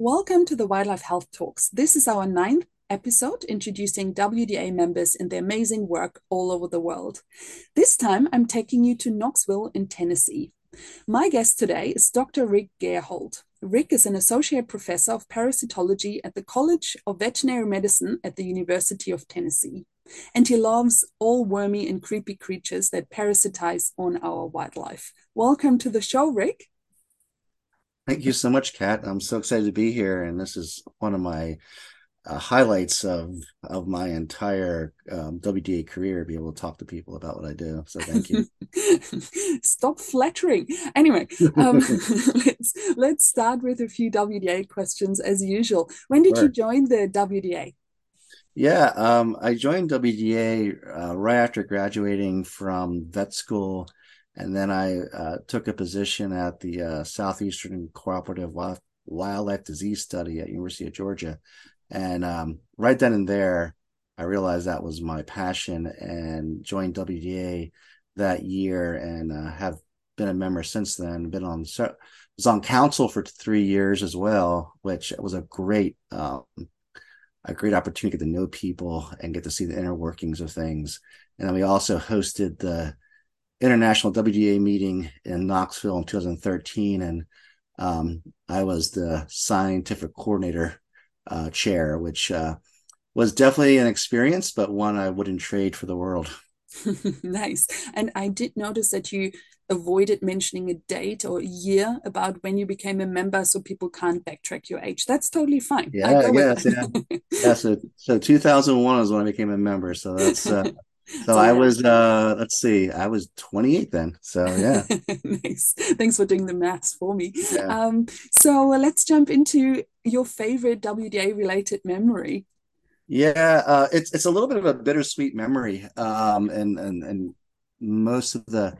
Welcome to the Wildlife Health Talks. This is our ninth episode introducing WDA members and their amazing work all over the world. This time, I'm taking you to Knoxville in Tennessee. My guest today is Dr. Rick Gerhold. Rick is an associate professor of parasitology at the College of Veterinary Medicine at the University of Tennessee. And he loves all wormy and creepy creatures that parasitize on our wildlife. Welcome to the show, Rick. Thank you so much, Cat. I'm so excited to be here, and this is one of my uh, highlights of of my entire um, WDA career. Be able to talk to people about what I do. So thank you. Stop flattering. Anyway, um, let's let's start with a few WDA questions as usual. When did sure. you join the WDA? Yeah, um, I joined WDA uh, right after graduating from vet school and then I uh, took a position at the uh, Southeastern Cooperative Wildlife Disease Study at University of Georgia, and um, right then and there, I realized that was my passion and joined WDA that year, and uh, have been a member since then. Been on was on council for three years as well, which was a great um, a great opportunity to get to know people and get to see the inner workings of things. And then we also hosted the international WDA meeting in Knoxville in 2013, and um, I was the scientific coordinator uh, chair, which uh, was definitely an experience, but one I wouldn't trade for the world. nice. And I did notice that you avoided mentioning a date or a year about when you became a member so people can't backtrack your age. That's totally fine. Yeah, yes, yeah. yeah. So, so 2001 is when I became a member. So that's uh, So, I was uh let's see, I was 28 then. So yeah. nice. Thanks for doing the maths for me. Yeah. Um so uh, let's jump into your favorite WDA related memory. Yeah, uh it's it's a little bit of a bittersweet memory. Um and and and most of the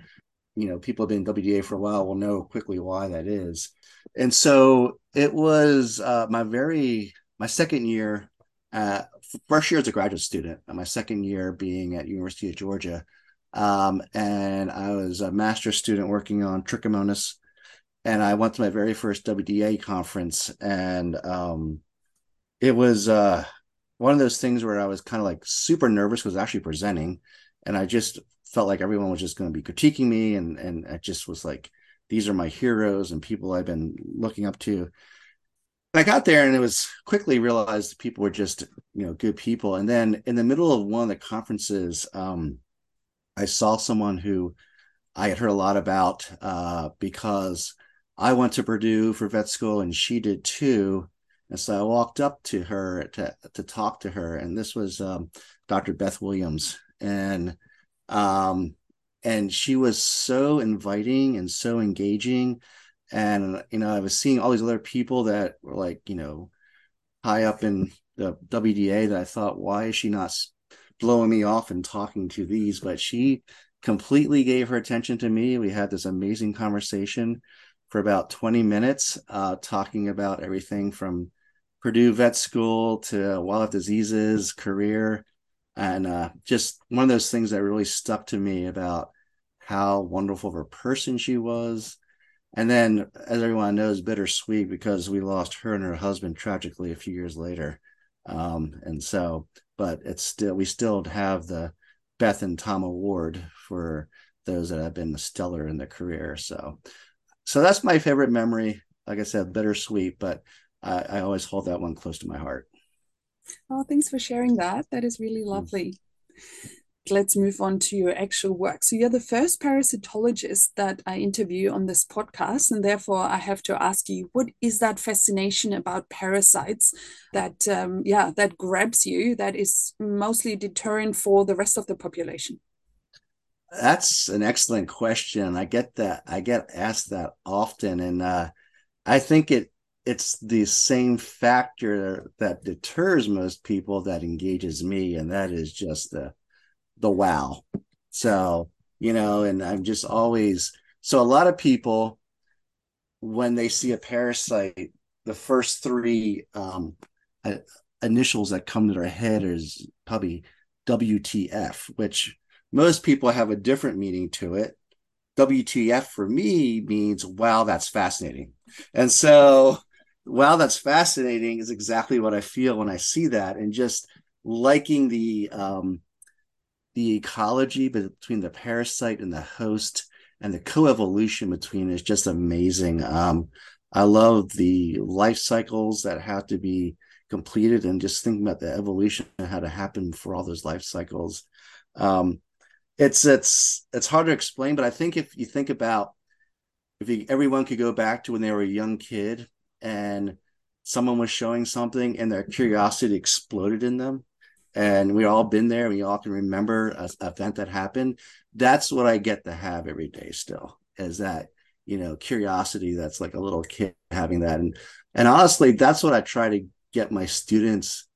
you know people have been WDA for a while will know quickly why that is. And so it was uh my very my second year at first year as a graduate student, my second year being at University of Georgia. Um, and I was a master's student working on Trichomonas. And I went to my very first WDA conference, and um, it was uh, one of those things where I was kind of like super nervous because actually presenting, and I just felt like everyone was just going to be critiquing me, and and it just was like these are my heroes and people I've been looking up to. I got there and it was quickly realized that people were just, you know, good people. And then in the middle of one of the conferences, um, I saw someone who I had heard a lot about uh, because I went to Purdue for vet school and she did too. And so I walked up to her to, to talk to her. And this was um, Dr. Beth Williams. And um, and she was so inviting and so engaging and you know i was seeing all these other people that were like you know high up in the wda that i thought why is she not blowing me off and talking to these? But she completely gave her attention to me. We had this amazing conversation for about 20 minutes uh, talking about everything from purdue vet school to wildlife diseases career and uh, just one of those things that really stuck to me about how wonderful of a person she was and then, as everyone knows, bittersweet because we lost her and her husband tragically a few years later. Um, and so, but it's still we still have the Beth and Tom Award for those that have been stellar in their career. So, so that's my favorite memory. Like I said, bittersweet, but I, I always hold that one close to my heart. Oh, thanks for sharing that. That is really mm. lovely let's move on to your actual work. So you're the first parasitologist that I interview on this podcast, and therefore I have to ask you, what is that fascination about parasites that, um, yeah, that grabs you, that is mostly deterrent for the rest of the population? That's an excellent question. I get that. I get asked that often, and uh, I think it it's the same factor that deters most people that engages me, and that is just the the wow. So, you know, and I'm just always so a lot of people when they see a parasite, the first three um, uh, initials that come to their head is probably WTF, which most people have a different meaning to it. WTF for me means, wow, that's fascinating. And so wow, that's fascinating is exactly what I feel when I see that, and just liking the um, the ecology between the parasite and the host and the coevolution between is just amazing. Um, I love the life cycles that have to be completed and just thinking about the evolution and how to happen for all those life cycles. Um, it's it's it's hard to explain, but I think if you think about if you, everyone could go back to when they were a young kid and someone was showing something and their curiosity exploded in them and we all been there we all can remember a, a event that happened. That's what i get to have every day still is that you know curiosity that's like a little kid having that. And and honestly that's what i try to get my students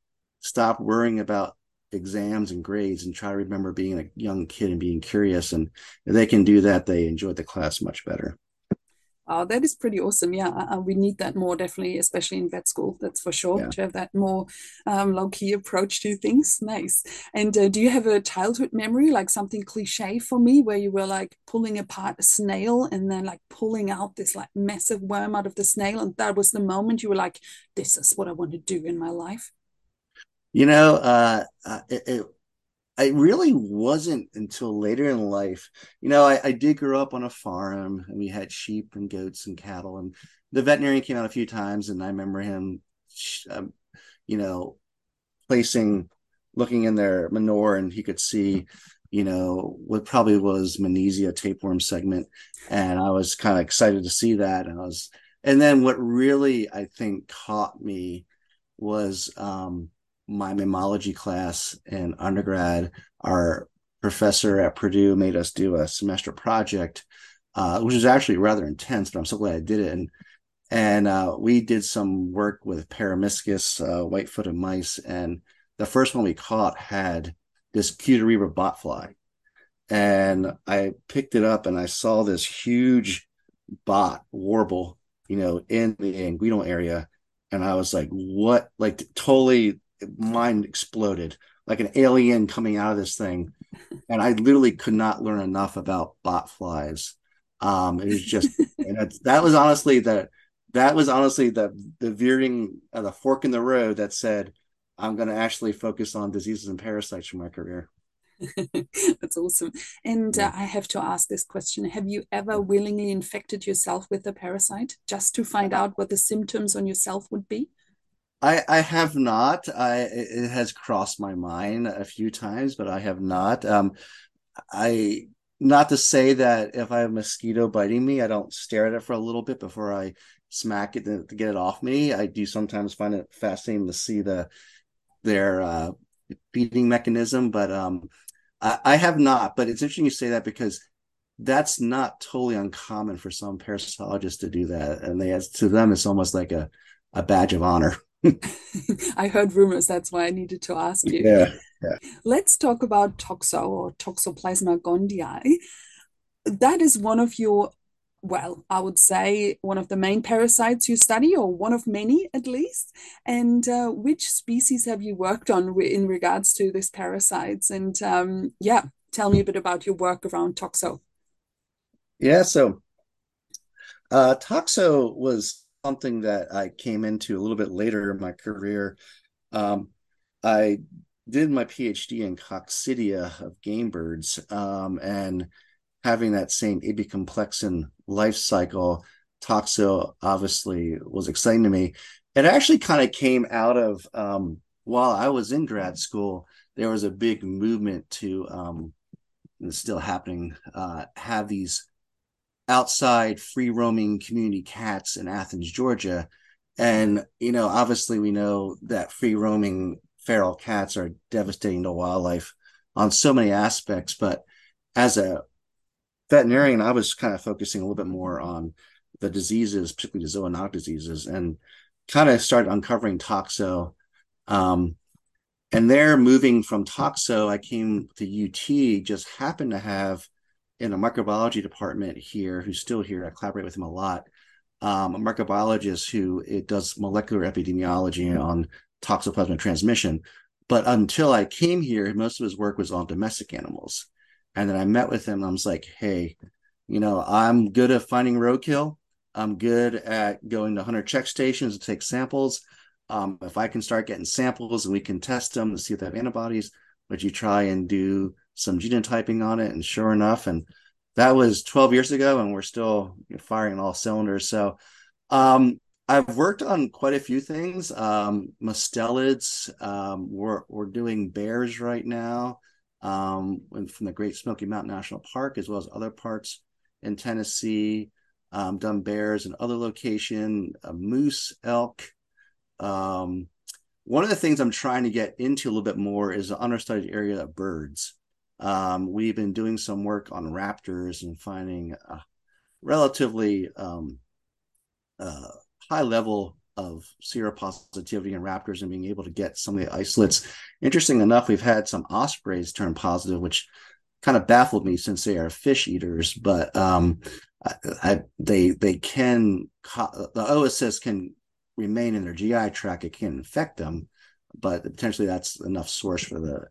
stop worrying about exams and grades and try to remember being a young kid and being curious. And if they can do that they enjoy the class much better Oh, that is pretty awesome. Yeah, uh, we need that more definitely, especially in vet school. That's for sure. Yeah. To have that more um, low key approach to things. Nice. And uh, do you have a childhood memory, like something cliche for me, where you were like pulling apart a snail and then like pulling out this like massive worm out of the snail, and that was the moment you were like, "This is what I want to do in my life." You know, uh, uh it, it it really wasn't until later in life. You know, I, I, did grow up on a farm and we had sheep and goats and cattle. And the veterinarian came out a few times, and I remember him, um, you know, placing, looking in their manure, and he could see, you know, what probably was Moniezia tapeworm segment. And I was kind of excited to see that. And I was, and then what really I think caught me was, um, my mammalogy class in undergrad, our professor at Purdue made us do a semester project, uh, which was actually rather intense, but I'm so glad I did it. And and uh, we did some work with Peromyscus, uh, white-footed mice, and the first one we caught had this Cuterebra botfly, and I picked it up and I saw this huge bot warble, you know, in the inguinal area, and I was like, "What?" Like totally mind exploded like an alien coming out of this thing. And i literally could not learn enough about bot flies. Um it was just and that was honestly the that was honestly the the veering uh, the fork in the road that said i'm going to actually focus on diseases and parasites for my career. That's awesome. And uh, I have to ask this question. Have you ever willingly infected yourself with a parasite just to find out what the symptoms on yourself would be? I I have not. I it has crossed my mind a few times, but I have not. Um, I not to say that if I have a mosquito biting me, I don't stare at it for a little bit before I smack it to, to get it off me. I do sometimes find it fascinating to see the their uh, feeding mechanism, but um, I, I have not. But it's interesting you say that because that's not totally uncommon for some parasitologists to do that, and they as to them it's almost like a a badge of honor. I heard rumors. That's why I needed to ask you. Yeah, yeah. Let's talk about toxo or Toxoplasma gondii. That is one of your, well, I would say one of the main parasites you study, or one of many at least. And uh, which species have you worked on in regards to this parasites? And um, yeah, tell me a bit about your work around toxo. Yeah, so uh, toxo was something that I came into a little bit later in my career. Um, I did my PhD in coccidia of game birds, um, and having that same apicomplexan life cycle, toxo obviously was exciting to me. It actually kind of came out of um, while I was in grad school. There was a big movement to, um, and it's still happening, uh, have these outside free roaming community cats in Athens, Georgia. And, you know, obviously we know that free roaming feral cats are devastating to wildlife on so many aspects. But as a veterinarian, I was kind of focusing a little bit more on the diseases, particularly the zoonotic diseases, and kind of started uncovering toxo. Um, and there, moving from toxo, I came to UT, just happened to have in a microbiology department here who's still here. I collaborate with him a lot. Um, a microbiologist who it does molecular epidemiology on toxoplasma transmission. But until I came here, most of his work was on domestic animals. And then I met with him and I was like, hey, you know, I'm good at finding roadkill. I'm good at going to hunter check stations to take samples. Um, if I can start getting samples and we can test them to see if they have antibodies, would you try and do some genotyping on it? And sure enough, and that was 12 years ago, and we're still firing all cylinders. So um, I've worked on quite a few things. Um, mustelids, um, we're, we're doing bears right now um, from the Great Smoky Mountain National Park, as well as other parts in Tennessee. Um, done bears in other location, moose, elk. Um, one of the things I'm trying to get into a little bit more is the understudied area of birds. Um, we've been doing some work on raptors and finding a relatively um, uh, high level of seropositivity in raptors and being able to get some of the isolates. Interesting enough, we've had some ospreys turn positive, which kind of baffled me since they are fish eaters. But um, I, I, they they can the oocyst can remain in their GI tract. It can infect them, but potentially that's enough source for the.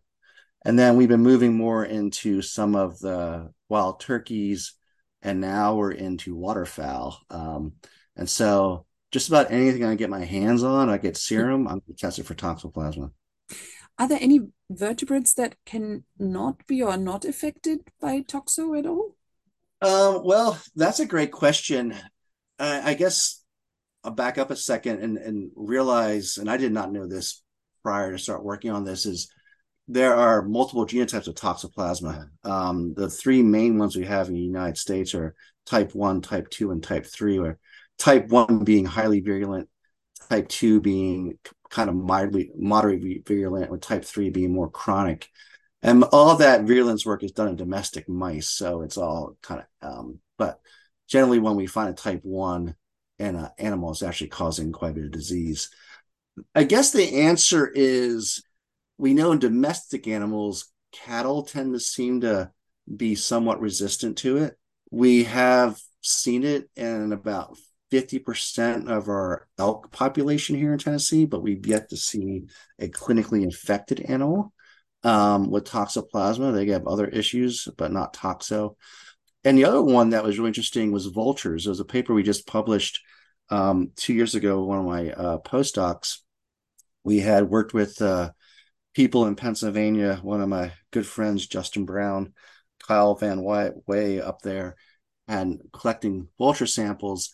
And then we've been moving more into some of the wild turkeys, and now we're into waterfowl. Um, and so just about anything I get my hands on, I get serum, I'm tested for toxoplasma. Are there any vertebrates that can not be or not affected by toxo at all? Um, well, that's a great question. I guess I'll back up a second and, and realize, and I did not know this prior to start working on this, is there are multiple genotypes of toxoplasma. Um, the three main ones we have in the United States are type 1, type 2, and type 3, where type 1 being highly virulent, type 2 being kind of mildly moderately virulent, with type 3 being more chronic. And all that virulence work is done in domestic mice, so it's all kind of. Um, but generally, when we find a type 1 in an animal, it's actually causing quite a bit of disease. I guess the answer is we know in domestic animals, cattle tend to seem to be somewhat resistant to it. We have seen it in about 50% of our elk population here in Tennessee, but we've yet to see a clinically infected animal um, with toxoplasma. They have other issues, but not toxo. And the other one that was really interesting was vultures. There was a paper we just published um, two years ago, one of my uh, postdocs. We had worked with uh, people in Pennsylvania, one of my good friends, Justin Brown, Kyle Van Why up there, and collecting vulture samples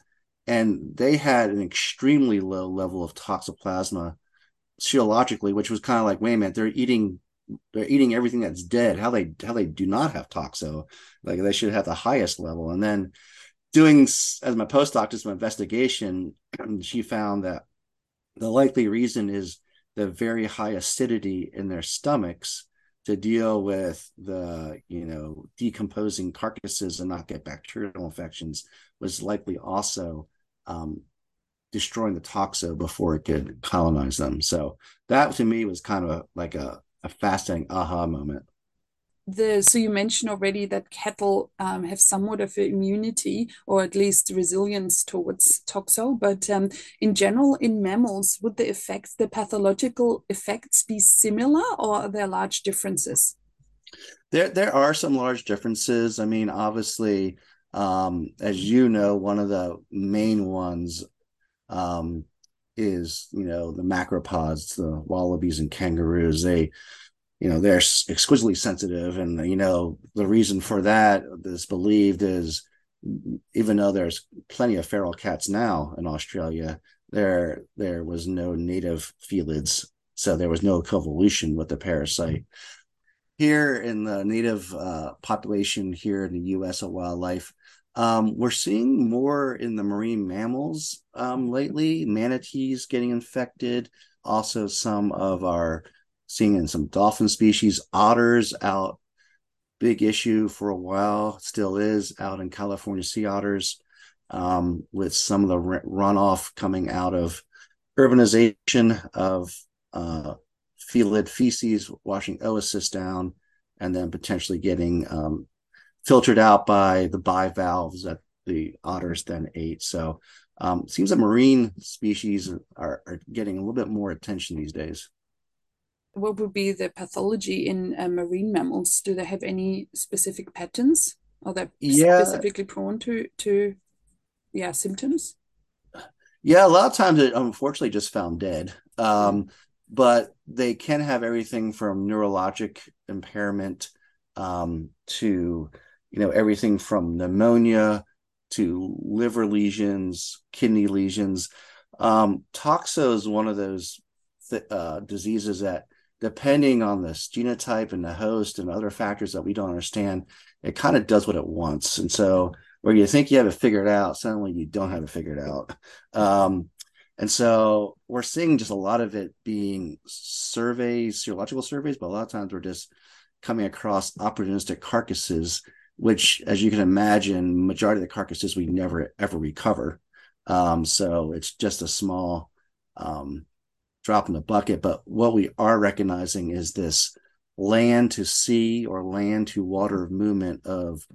and they had an extremely low level of toxoplasma serologically, which was kind of like, wait a minute, they're eating they're eating everything that's dead. How they how they do not have toxo, like they should have the highest level. And then doing as my postdoc did some investigation, she found that the likely reason is the very high acidity in their stomachs to deal with the you know decomposing carcasses and not get bacterial infections was likely also um, destroying the toxo before it could colonize them. So that to me was kind of like a, a fascinating aha moment. The, so you mentioned already that cattle um, have somewhat of immunity or at least resilience towards toxo, but um, in general, in mammals, would the effects, the pathological effects, be similar, or are there large differences? There, there are some large differences. I mean, obviously, um, as you know, one of the main ones um, is you know the macropods, the wallabies and kangaroos. They, you know, they're exquisitely sensitive, and you know the reason for that is believed is even though there's plenty of feral cats now in Australia, there there was no native felids, so there was no coevolution with the parasite. Here in the native uh, population here in the U.S. of wildlife, um, we're seeing more in the marine mammals um, lately, manatees getting infected. Also, some of our seeing in some dolphin species, otters out. Big issue for a while, still is out in California sea otters, um, with some of the runoff coming out of urbanization of uh, felid feces washing oocysts down, and then potentially getting um, filtered out by the bivalves that the otters then ate. So um, seems that marine species are, are getting a little bit more attention these days. What would be the pathology in uh, marine mammals? Do they have any specific patterns? Are they yeah. specifically prone to to yeah symptoms? Yeah, a lot of times it unfortunately just found dead. Um, but they can have everything from neurologic impairment um, to you know everything from pneumonia to liver lesions, kidney lesions. Um, toxo is one of those th- uh, diseases that, depending on the genotype and the host and other factors that we don't understand, it kind of does what it wants. And so, where you think you have it figured out, suddenly you don't have it figured out. Um, and so, we're seeing just a lot of it being surveys, serological surveys, but a lot of times we're just coming across opportunistic carcasses which, as you can imagine, majority of the carcasses we never ever recover. Um, so it's just a small um, drop in the bucket. But what we are recognizing is this land to sea or land to water movement of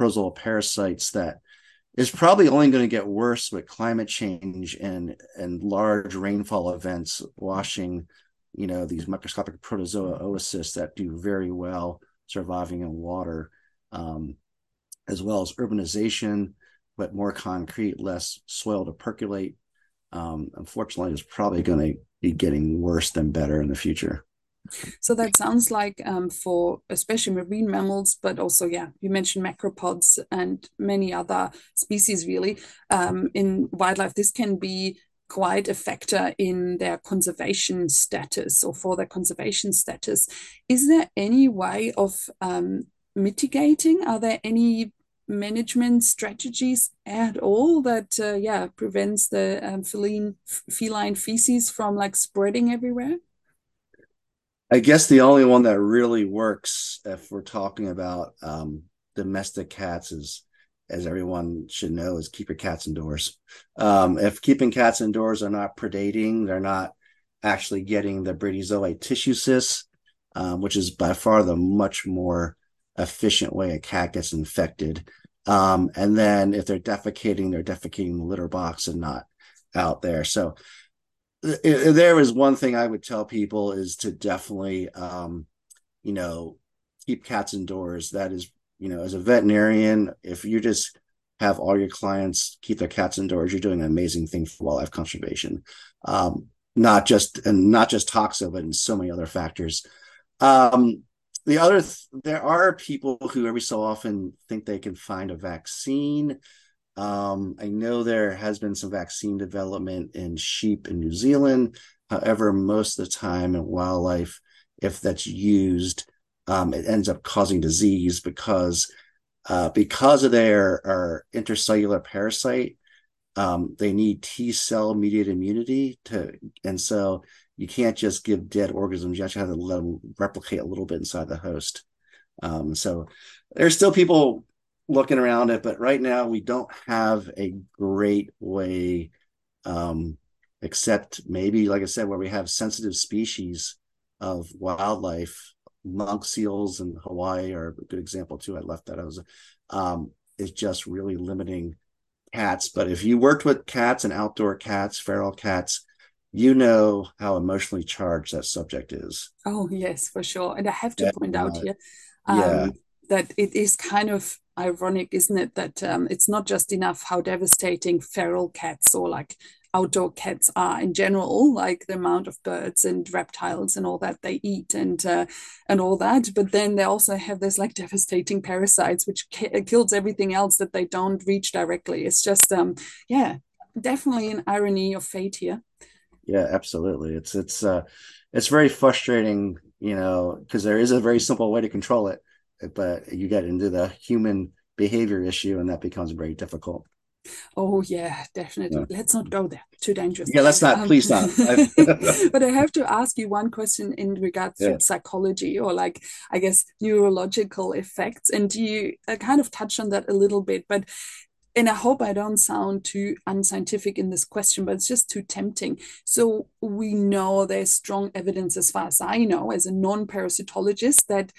protozoal parasites that is probably only going to get worse with climate change and and large rainfall events washing you know these microscopic protozoa oocysts that do very well surviving in water um, as well as urbanization, but more concrete, less soil to percolate. Um, unfortunately, is probably going to be getting worse than better in the future. So that sounds like um, for especially marine mammals, but also, yeah, you mentioned macropods and many other species, really. Um, in wildlife, this can be quite a factor in their conservation status or for their conservation status. Is there any way of um, mitigating? Are there any management strategies at all that uh, yeah prevents the um, feline feline feces from like spreading everywhere? I guess the only one that really works, if we're talking about um, domestic cats, is as everyone should know, is keep your cats indoors. Um, if keeping cats indoors are not predating, they're not actually getting the bradyzoite tissue cysts, um, which is by far the much more efficient way a cat gets infected. Um, and then if they're defecating, they're defecating the litter box and not out there. So there is one thing I would tell people is to definitely, um, you know, keep cats indoors. That is, you know, as a veterinarian, if you just have all your clients keep their cats indoors, you're doing an amazing thing for wildlife conservation. Um, not just and not just toxo, but in so many other factors. Um, the other th- there are people who every so often think they can find a vaccine. Um, i know there has been some vaccine development in sheep in new zealand. However most of the time in wildlife if that's used um, it ends up causing disease because uh, because of their, their intracellular parasite um, they need T cell mediated immunity to, and so you can't just give dead organisms. You actually have to let them replicate a little bit inside the host. Um, so there's still people looking around it, but right now we don't have a great way, um, except maybe, like I said, where we have sensitive species of wildlife. Monk seals in Hawaii are a good example too. I left that as um, is just really limiting cats. But if you worked with cats and outdoor cats, feral cats, you know how emotionally charged that subject is. Oh, yes, for sure. And I have to yeah, point out here um, yeah. that it is kind of ironic, isn't it? That um, it's not just enough how devastating feral cats or like outdoor cats are in general, like the amount of birds and reptiles and all that they eat and uh, and all that. But then they also have this like devastating parasites, which kills everything else that they don't reach directly. It's just um yeah, definitely an irony of fate here. Yeah, absolutely. It's it's uh it's very frustrating, you know, because there is a very simple way to control it, but you get into the human behavior issue and that becomes very difficult. Oh yeah, definitely. Yeah. Let's not go there. Too dangerous. Yeah, let's not. Um, please not. but I have to ask you one question in regards yeah. to psychology or like I guess neurological effects, and you uh, kind of touched on that a little bit. But and I hope I don't sound too unscientific in this question, but it's just too tempting. So we know there's strong evidence, as far as I know, as a non-parasitologist, that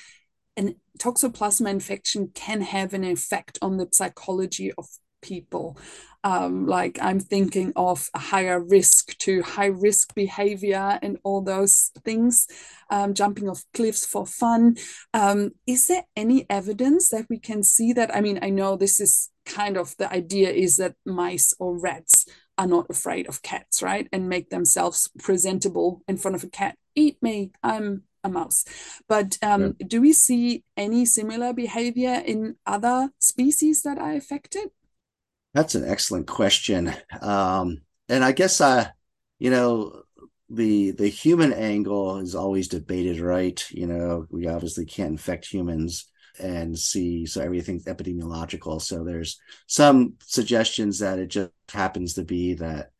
an toxoplasma infection can have an effect on the psychology of people. Um, like I'm thinking of a higher risk to high risk behavior and all those things, um, jumping off cliffs for fun. Um, is there any evidence that we can see that? I mean, I know this is kind of the idea is that mice or rats are not afraid of cats, right? And make themselves presentable in front of a cat. Eat me, I'm a mouse. But um, yeah. do we see any similar behavior in other species that are affected? That's an excellent question. Um, and I guess, I, you know, the the human angle is always debated, right? You know, we obviously can't infect humans and see so everything's epidemiological. So there's some suggestions that it just happens to be that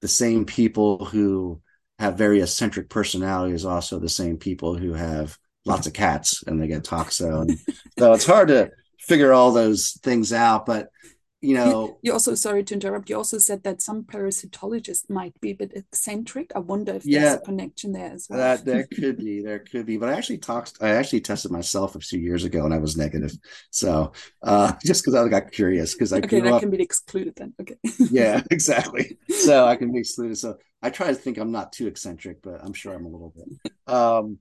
the same people who have very eccentric personalities also the same people who have lots of cats and they get toxo. so it's hard to figure all those things out. But you know you also sorry to interrupt you also said that some parasitologists might be a bit eccentric. I wonder if yeah, there's a connection there as well. That there could be there could be. But i actually talked i actually tested myself a few years ago and i was negative. So uh just because i got curious because i okay that up, can be excluded then. Okay. Yeah exactly. So i can be excluded. So i try to think i'm not too eccentric but i'm sure i'm a little bit. Um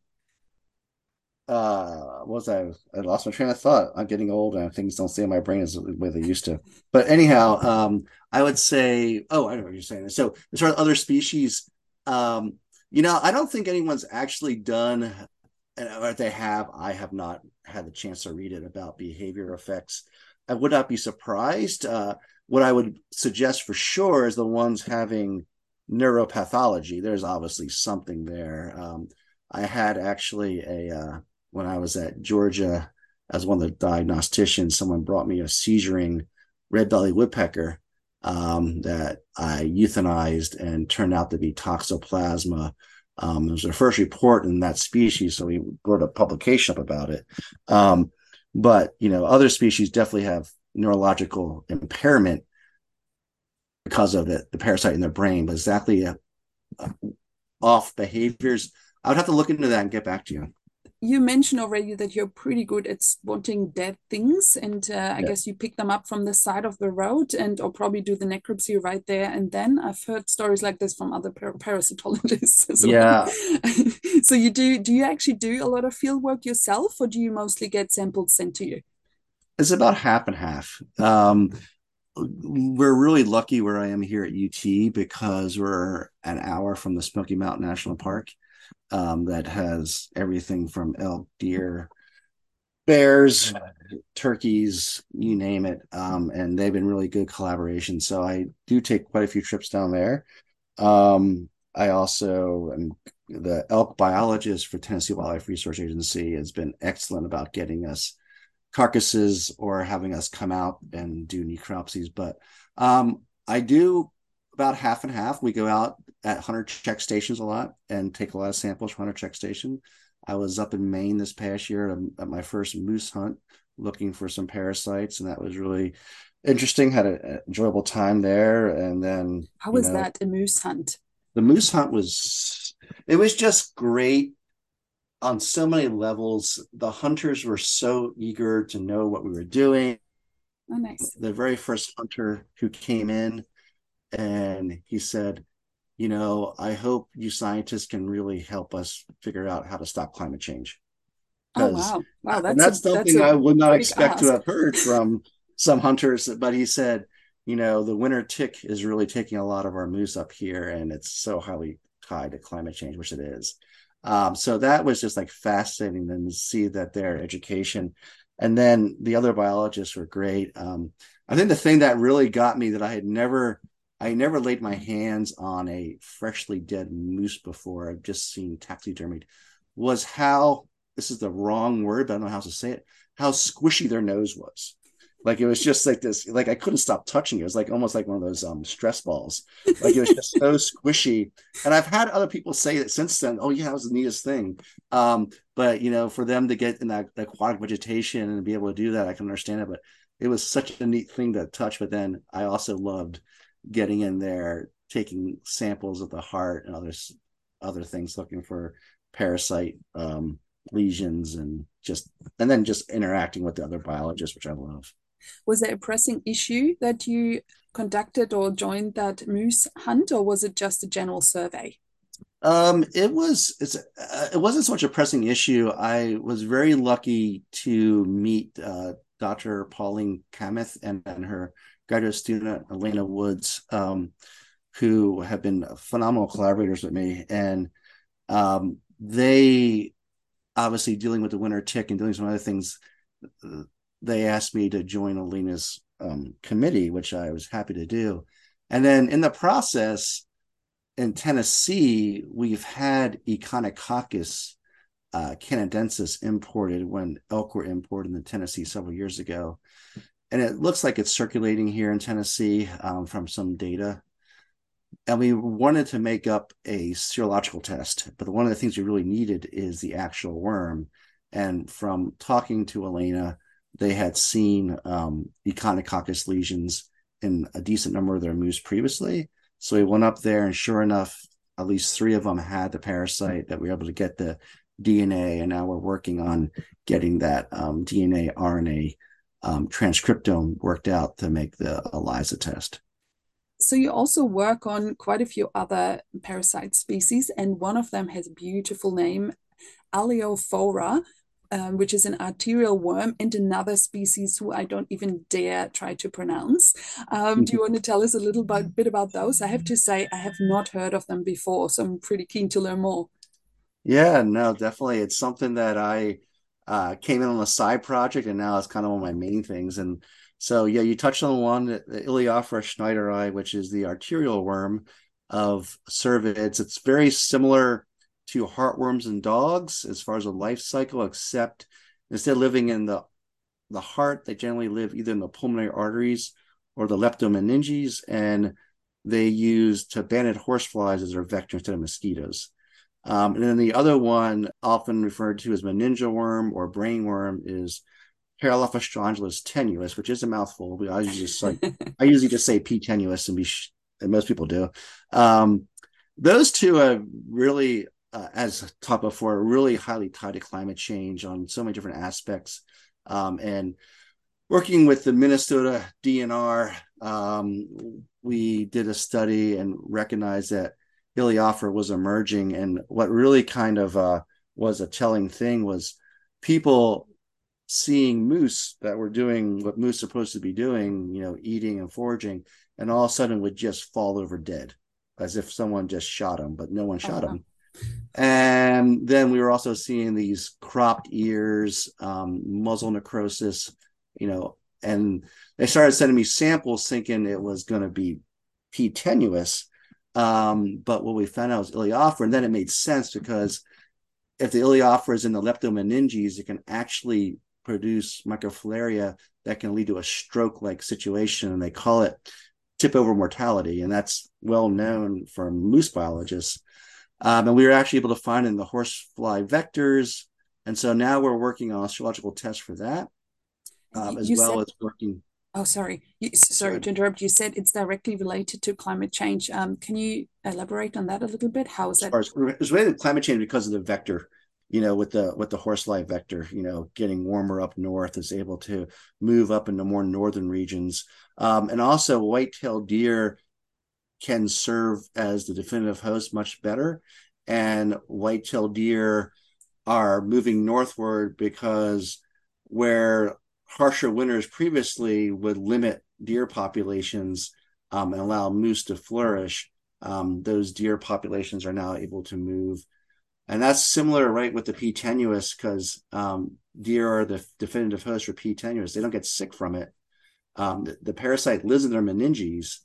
uh was I? I lost my train of thought. I'm getting old and things don't stay in my brain as the way they used to. But anyhow, um, I would say, oh, I don't know what you're saying. So as far as other species, um, you know, I don't think anyone's actually done or they have, I have not had the chance to read it about behavior effects. I would not be surprised. Uh, what I would suggest for sure is the ones having neuropathology. There's obviously something there. Um, I had actually a uh, when I was at Georgia as one of the diagnosticians, someone brought me a seizuring red belly woodpecker um, that I euthanized and turned out to be toxoplasma. Um, it was the first report in that species, so we wrote a publication up about it. Um, but you know, other species definitely have neurological impairment because of the parasite in their brain, but exactly uh, uh, off behaviors. I would have to look into that and get back to you you mentioned already that you're pretty good at spotting dead things and uh, i guess you pick them up from the side of the road and or probably do the necropsy right there and then. I've heard stories like this from other par parasitologists as yeah. So you do do you actually do a lot of field work yourself or do you mostly get samples sent to you? It's about half and half. Um, we're really lucky where i am here at ut because we're an hour from the smoky mountain national park um, that has everything from elk, deer, bears, turkeys, you name it. Um, and they've been really good collaboration. So I do take quite a few trips down there. Um, I also am the elk biologist for Tennessee Wildlife Resource Agency has been excellent about getting us carcasses or having us come out and do necropsies. But um, I do about half and half. We go out at hunter check stations a lot and take a lot of samples from hunter check station. I was up in Maine this past year at, my first moose hunt looking for some parasites, and that was really interesting. Had an enjoyable time there, and then how was know, that a moose hunt? The moose hunt was it was just great on so many levels. The hunters were so eager to know what we were doing. Oh, nice. The very first hunter who came in and he said, you know, I hope you scientists can really help us figure out how to stop climate change. Oh wow, wow, that's, that's a, something that's I would not expect ask. to have heard from some hunters. But he said, you know, the winter tick is really taking a lot of our moose up here, and it's so highly tied to climate change, which it is. Um, so that was just like fascinating to see that their education, and then the other biologists were great. Um, I think the thing that really got me that I had never I never laid my hands on a freshly dead moose before. I've just seen taxidermied. Was how this is the wrong word, but I don't know how to say it. How squishy their nose was. Like it was just like this. Like I couldn't stop touching it. It was like almost like one of those um, stress balls. Like it was just so squishy. And I've had other people say that since then. Oh yeah, it was the neatest thing. Um, but you know, for them to get in that, that aquatic vegetation and be able to do that, I can understand it. But it was such a neat thing to touch. But then I also loved getting in there, taking samples of the heart and other other things, looking for parasite um, lesions, and just and then just interacting with the other biologists, which I love. Was there a pressing issue that you conducted or joined that moose hunt, or was it just a general survey? Um, it was it's uh, it wasn't so much a pressing issue. I was very lucky to meet uh, Dr. Pauline Kamath and, and her graduate student, Elena Woods, um, who have been phenomenal collaborators with me. And um, they obviously dealing with the winter tick and doing some other things. They asked me to join Elena's um, committee, which I was happy to do. And then in the process, in Tennessee, we've had Echinococcus uh, canadensis imported when elk were imported in Tennessee several years ago. And it looks like it's circulating here in Tennessee um, from some data. And we wanted to make up a serological test, but one of the things we really needed is the actual worm. And from talking to Elena, they had seen um, Echinococcus lesions in a decent number of their moose previously. So we went up there, and sure enough, at least three of them had the parasite that we were able to get the DNA, and now we're working on getting that um, DNA RNA um, transcriptome worked out to make the ELISA test. So you also work on quite a few other parasite species, and one of them has a beautiful name, Elaeophora, um, which is an arterial worm, and another species who I don't even dare try to pronounce. Um, do you want to tell us a little bit, bit about those? I have to say, I have not heard of them before, so I'm pretty keen to learn more. Yeah, no, definitely. It's something that I uh, came in on a side project, and now it's kind of one of my main things. And so, yeah, you touched on one, the Elaeophora schneideri, which is the arterial worm of cervids. It's very similar to heartworms in dogs as far as a life cycle, except instead of living in the the heart, they generally live either in the pulmonary arteries or the leptomeninges, and they use tabanid horseflies as their vector instead of mosquitoes. Um, and then the other one, often referred to as meningeal worm or brain worm, is Parelaphostrongylus tenuis, which is a mouthful. But I usually just like I usually just say P tenuis, and be sh- and most people do. Um, those two are really, uh, as talked before, really highly tied to climate change on so many different aspects. Um, and working with the Minnesota DNR, um, we did a study and recognized that Elaeophora was emerging. And what really kind of uh, was a telling thing was people seeing moose that were doing what moose supposed to be doing, you know, eating and foraging, and all of a sudden would just fall over dead as if someone just shot them, but no one shot uh-huh. them. And then we were also seeing these cropped ears, um, muzzle necrosis, you know, and they started sending me samples thinking it was going to be P. tenuis. Um, but what we found out was Elaeophora, and then it made sense because if the Elaeophora is in the leptomeninges, it can actually produce microfilaria that can lead to a stroke-like situation, and they call it tip over mortality, and that's well known from moose biologists. Um, and we were actually able to find in the horsefly vectors, and so now we're working on a serological test for that, um, as well said, as working. Oh, sorry. You, sorry to interrupt. You said it's directly related to climate change. Um, can you elaborate on that a little bit? How is that? As it's related to climate change because of the vector. You know, with the with the horsefly vector, you know, getting warmer up north is able to move up into more northern regions, um, and also white-tailed deer can serve as the definitive host much better, and white-tailed deer are moving northward because where harsher winters previously would limit deer populations um, and allow moose to flourish, um, those deer populations are now able to move. And that's similar, right, with the P. tenuis, because um, deer are the definitive host for P. tenuis. They don't get sick from it. Um, the, the, parasite lives in their meninges.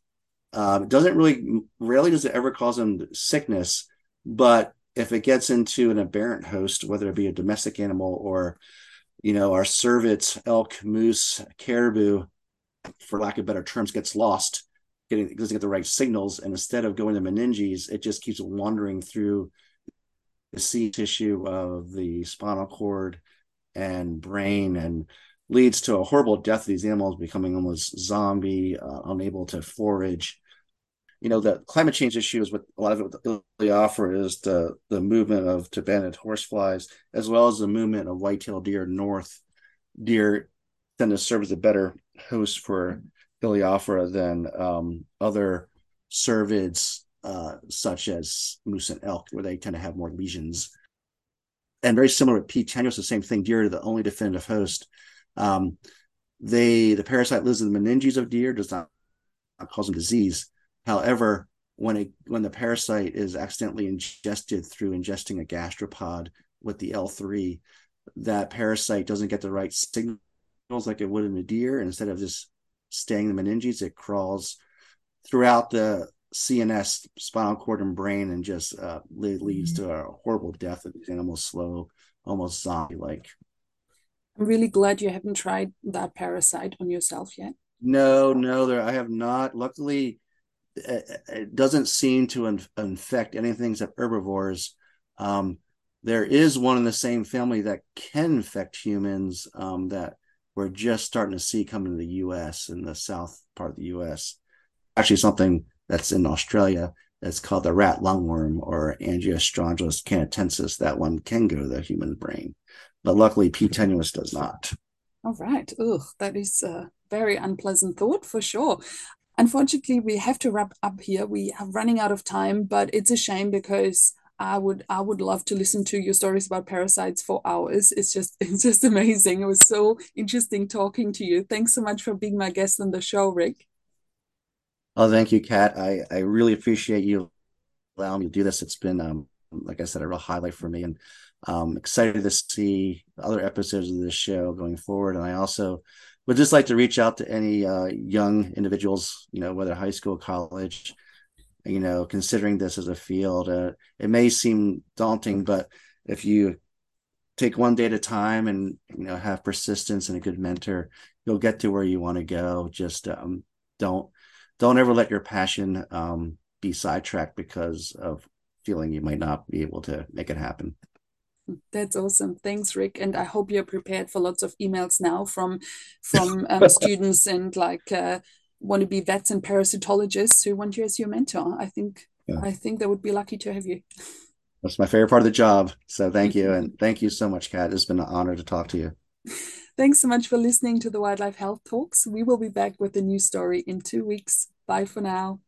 Uh, doesn't really, rarely does it ever cause them sickness, but if it gets into an aberrant host, whether it be a domestic animal or you know, our cervids, elk, moose, caribou, for lack of better terms, gets lost, getting doesn't get the right signals, and instead of going to meninges, it just keeps wandering through the seed tissue of the spinal cord and brain, and leads to a horrible death. Of these animals becoming almost zombie, uh, unable to forage, you know, the climate change issue is what a lot of it really offer is the the movement of tabanid horseflies as well as the movement of white-tailed deer north. Deer tend to serve as a better host for Elaeophora than um, other cervids uh, such as moose and elk, where they tend to have more lesions. And very similar to P. tenuis, the same thing. Deer are the only definitive host. Um, they the parasite lives in the meninges of deer, does not cause them disease. However, when a when the parasite is accidentally ingested through ingesting a gastropod with the L3, that parasite doesn't get the right signals like it would in a deer. Instead of just staying the meninges, it crawls throughout the CNS, spinal cord, and brain, and just uh, leads mm-hmm. to a horrible death of these animals, slow, almost zombie-like. I'm really glad you haven't tried that parasite on yourself yet. No, no, there I have not. Luckily, it doesn't seem to inf- infect anything except herbivores. Um, there is one in the same family that can infect humans um, that we're just starting to see coming to the U.S. in the south part of the U.S. Actually, something that's in Australia that's called the rat lungworm or Angiostrongylus cantonensis. That one can go to the human brain, but luckily P. tenuis does not. All right. Ugh, that is a very unpleasant thought for sure. Unfortunately, we have to wrap up here. We are running out of time, but it's a shame because I would I would love to listen to your stories about parasites for hours. It's just it's just amazing. It was so interesting talking to you. Thanks so much for being my guest on the show, Rick. Oh, thank you, Cat. I I really appreciate you allowing me to do this. It's been um like I said, a real highlight for me, and um excited to see other episodes of this show going forward. And I also would just like to reach out to any uh, young individuals, you know, whether high school, college, you know, considering this as a field. Uh, it may seem daunting, but if you take one day at a time and you know have persistence and a good mentor, you'll get to where you want to go. Just um, don't don't ever let your passion um, be sidetracked because of feeling you might not be able to make it happen. That's awesome. Thanks, Rick. And I hope you're prepared for lots of emails now from from um, students and like uh, want to be vets and parasitologists who want you as your mentor. I think yeah. I think they would be lucky to have you. That's my favorite part of the job. So thank you. And thank you so much, Cat. It's been an honor to talk to you. Thanks so much for listening to the Wildlife Health Talks. We will be back with a new story in two weeks. Bye for now.